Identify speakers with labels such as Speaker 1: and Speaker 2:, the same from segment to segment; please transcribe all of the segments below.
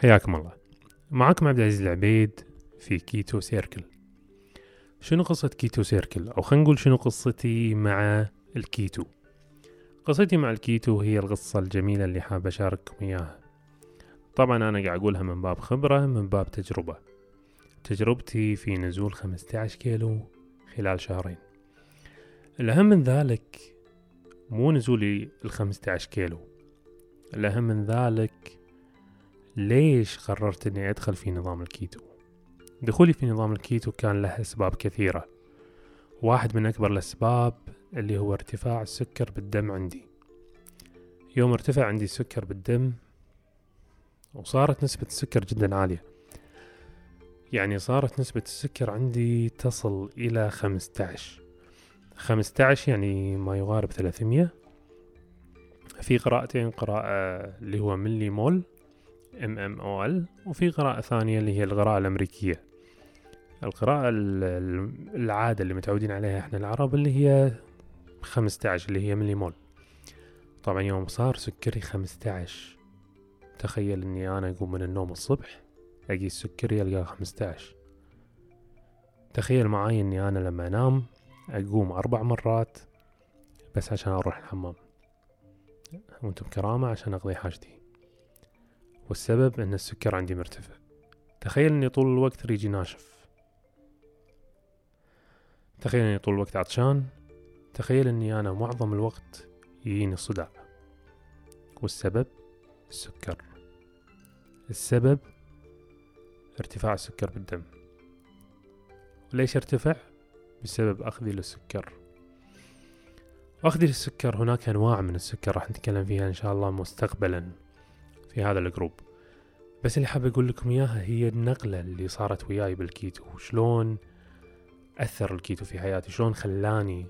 Speaker 1: حياكم الله. معكم عبد العزيز العبيد في كيتو circle. شنو قصة كيتو circle؟ أو خلينا نقول شنو قصتي مع الكيتو؟ قصتي مع الكيتو هي القصة الجميلة اللي حاب أشارككم إياها. طبعا أنا قاعد أقولها من باب خبرة من باب تجربة. تجربتي في نزول 15 كيلو خلال شهرين. الأهم من ذلك مو نزولي ال 15 كيلو. الأهم من ذلك ليش قررت إني أدخل في نظام الكيتو؟ دخولي في نظام الكيتو كان له أسباب كثيرة. واحد من أكبر الأسباب اللي هو ارتفاع السكر بالدم عندي. يوم ارتفع عندي السكر بالدم وصارت نسبة السكر جدا عالية. يعني صارت نسبة السكر عندي تصل إلى خمستاش. خمستاش يعني ما يقارب ثلاثمية. في قراءتين قراءة اللي هو ملي مول وفي قراءة ثانية اللي هي القراءة الأمريكية. القراءة العادية اللي متعودين عليها إحنا العرب اللي هي خمسة عشر اللي هي ملي مول. طبعا يوم صار سكري خمسة عشر تخيل إني أنا أقوم من النوم الصبح اقيس سكري ألقاه خمسة عشر تخيل معاي إني أنا لما أنام أقوم أربع مرات بس عشان أروح الحمام. وأنتم بكرامة عشان أقضي حاجتي. والسبب أن السكر عندي مرتفع. تخيل إني طول الوقت ريجي ناشف. تخيل إني طول الوقت عطشان. تخيل إني أنا معظم الوقت يجيني صداع. والسبب؟ السكر. السبب؟ ارتفاع السكر بالدم. وليش ارتفع؟ بسبب أخذي للسكر. اخذي للسكر هناك أنواع من السكر راح نتكلم فيها إن شاء الله مستقبلا. في هذا الجروب. بس اللي حاب أقول لكم إياها هي النقلة اللي صارت وياي بالكيتو. شلون أثر الكيتو في حياتي؟ شلون خلاني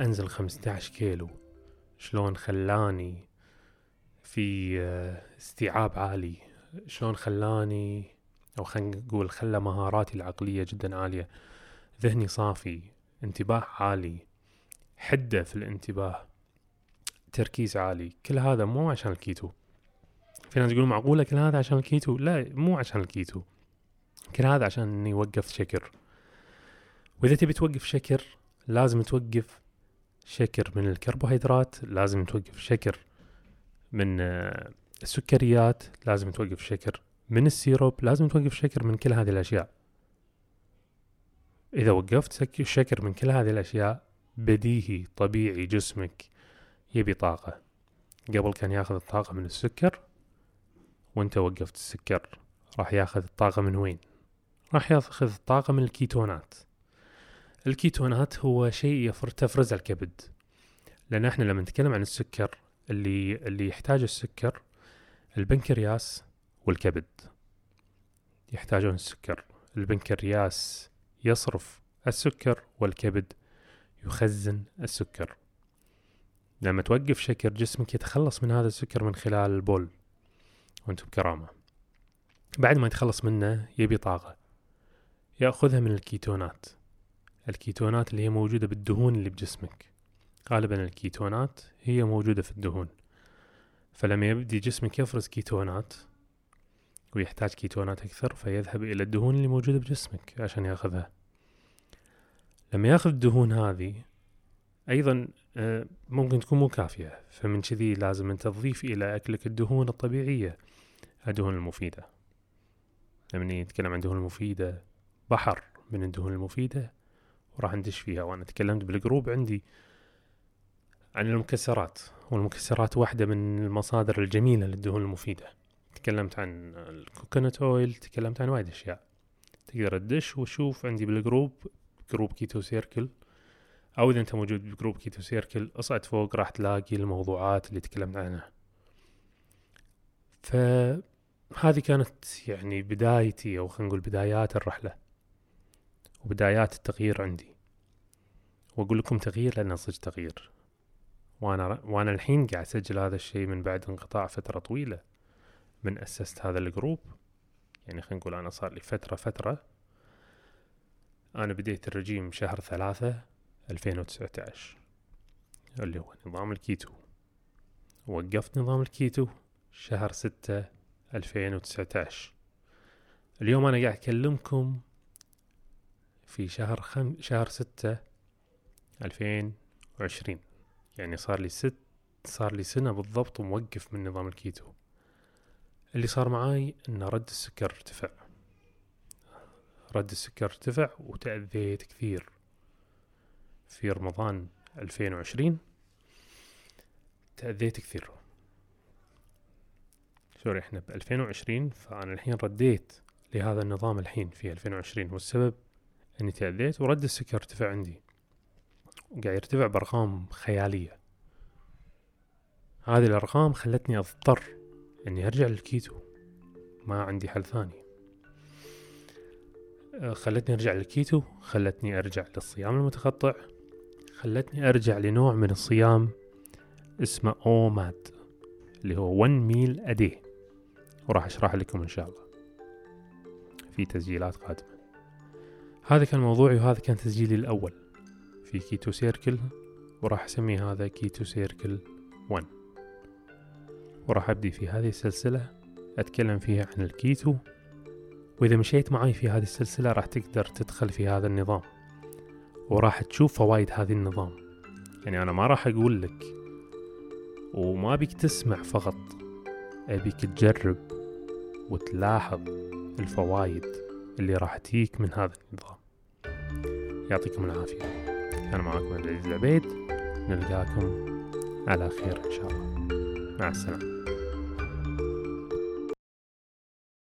Speaker 1: أنزل 15 كيلو؟ شلون خلاني في آه، استيعاب عالي؟ شلون خلاني أو خلينا نقول خلى مهاراتي العقلية جدا عالية. ذهني صافي انتباه عالي حدة في الانتباه تركيز عالي. كل هذا مو عشان الكيتو. في ناس يقولون معقولة كل هذا عشان الكيتو؟ لا مو عشان الكيتو. كل هذا عشان إني وقفت سكر. وإذا تبي توقف سكر لازم توقف شكر من الكربوهيدرات لازم توقف شكر من آه، السكريات لازم توقف شكر من السيروب لازم توقف شكر من كل هذه الأشياء. إذا وقفت شكر من كل هذه الأشياء بديهي طبيعي جسمك يبي طاقة. قبل كان ياخذ الطاقة من السكر وانت وقفت السكر راح ياخذ الطاقة من وين؟ راح ياخذ الطاقة من الكيتونات. الكيتونات هو شيء تفرز الكبد. لأن إحنا لما نتكلم عن السكر اللي اللي يحتاج السكر البنكرياس والكبد. يحتاجون السكر. البنكرياس يصرف السكر والكبد يخزن السكر. لما توقف شكر جسمك يتخلص من هذا السكر من خلال البول. وأنتم بكرامة بعد ما يتخلص منه يبي طاقة. يأخذها من الكيتونات. الكيتونات اللي هي موجودة بالدهون اللي بجسمك. غالبا الكيتونات هي موجودة في الدهون. فلما يبدي جسمك يفرز كيتونات ويحتاج كيتونات أكثر فيذهب إلى الدهون اللي موجودة بجسمك عشان يأخذها. لما يأخذ الدهون هذه أيضا آه، ممكن تكون مو كافية. فمن كذي لازم أنت تضيف إلى أكلك الدهون الطبيعية. الدهون المفيدة. لما نتكلم عن الدهون المفيدة بحر من الدهون المفيدة وراح ندش فيها. وأنا تكلمت بالجروب عندي عن المكسرات. والمكسرات واحدة من المصادر الجميلة للدهون المفيدة. تكلمت عن ال coconut oil تكلمت عن وايد أشياء. تقدر تدش وشوف عندي بالجروب جروب كيتو circle. أو إذا أنت موجود بجروب كيتو circle اصعد فوق راح تلاقي الموضوعات اللي تكلمنا عنها. فهذه كانت يعني بدايتي أو خلينا نقول بدايات الرحلة وبدايات التغيير عندي. وأقول لكم تغيير لأنه صدق تغيير. وأنا وأنا الحين قاعد أسجل هذا الشيء من بعد انقطاع فترة طويلة من أسست هذا الجروب. يعني خلينا نقول أنا صار لي فترة فترة أنا بديت الرجيم شهر ثلاثة. 2019 اللي هو نظام الكيتو. وقفت نظام الكيتو شهر ستة 2019 اليوم أنا قاعد أكلمكم في شهر خم... شهر ستة ألفين وعشرين. يعني صار لي ست صار لي سنة بالضبط وموقف من نظام الكيتو. اللي صار معاي إن رد السكر ارتفع. رد السكر ارتفع وتأذيت كثير. في رمضان 2020 تأذيت كثير. سوري إحنا ب 2020 فأنا الحين رديت لهذا النظام الحين في 2020 والسبب إني تأذيت ورد السكر ارتفع عندي. وقاعد يرتفع بأرقام خيالية. هذه الأرقام خلتني أضطر إني أرجع للكيتو. ما عندي حل ثاني. أه، خلتني أرجع للكيتو خلتني أرجع للصيام المتقطع. خلتني أرجع لنوع من الصيام اسمه OMAD اللي هو one meal a day وراح أشرح لكم إن شاء الله. في تسجيلات قادمة. هذا كان موضوعي وهذا كان تسجيلي الأول. في كيتو circle وراح أسمي هذا كيتو circle 1 وراح أبدي في هذه السلسلة أتكلم فيها عن الكيتو. وإذا مشيت معي في هذه السلسلة راح تقدر تدخل في هذا النظام. وراح تشوف فوائد هذه النظام. يعني أنا ما راح أقول لك وما بيك تسمع فقط أبيك تجرب وتلاحظ الفوائد اللي راح تجيك من هذا النظام. يعطيكم العافية. كان معكم عبد العزيز العبيد. نلقاكم على خير إن شاء الله. مع السلامة.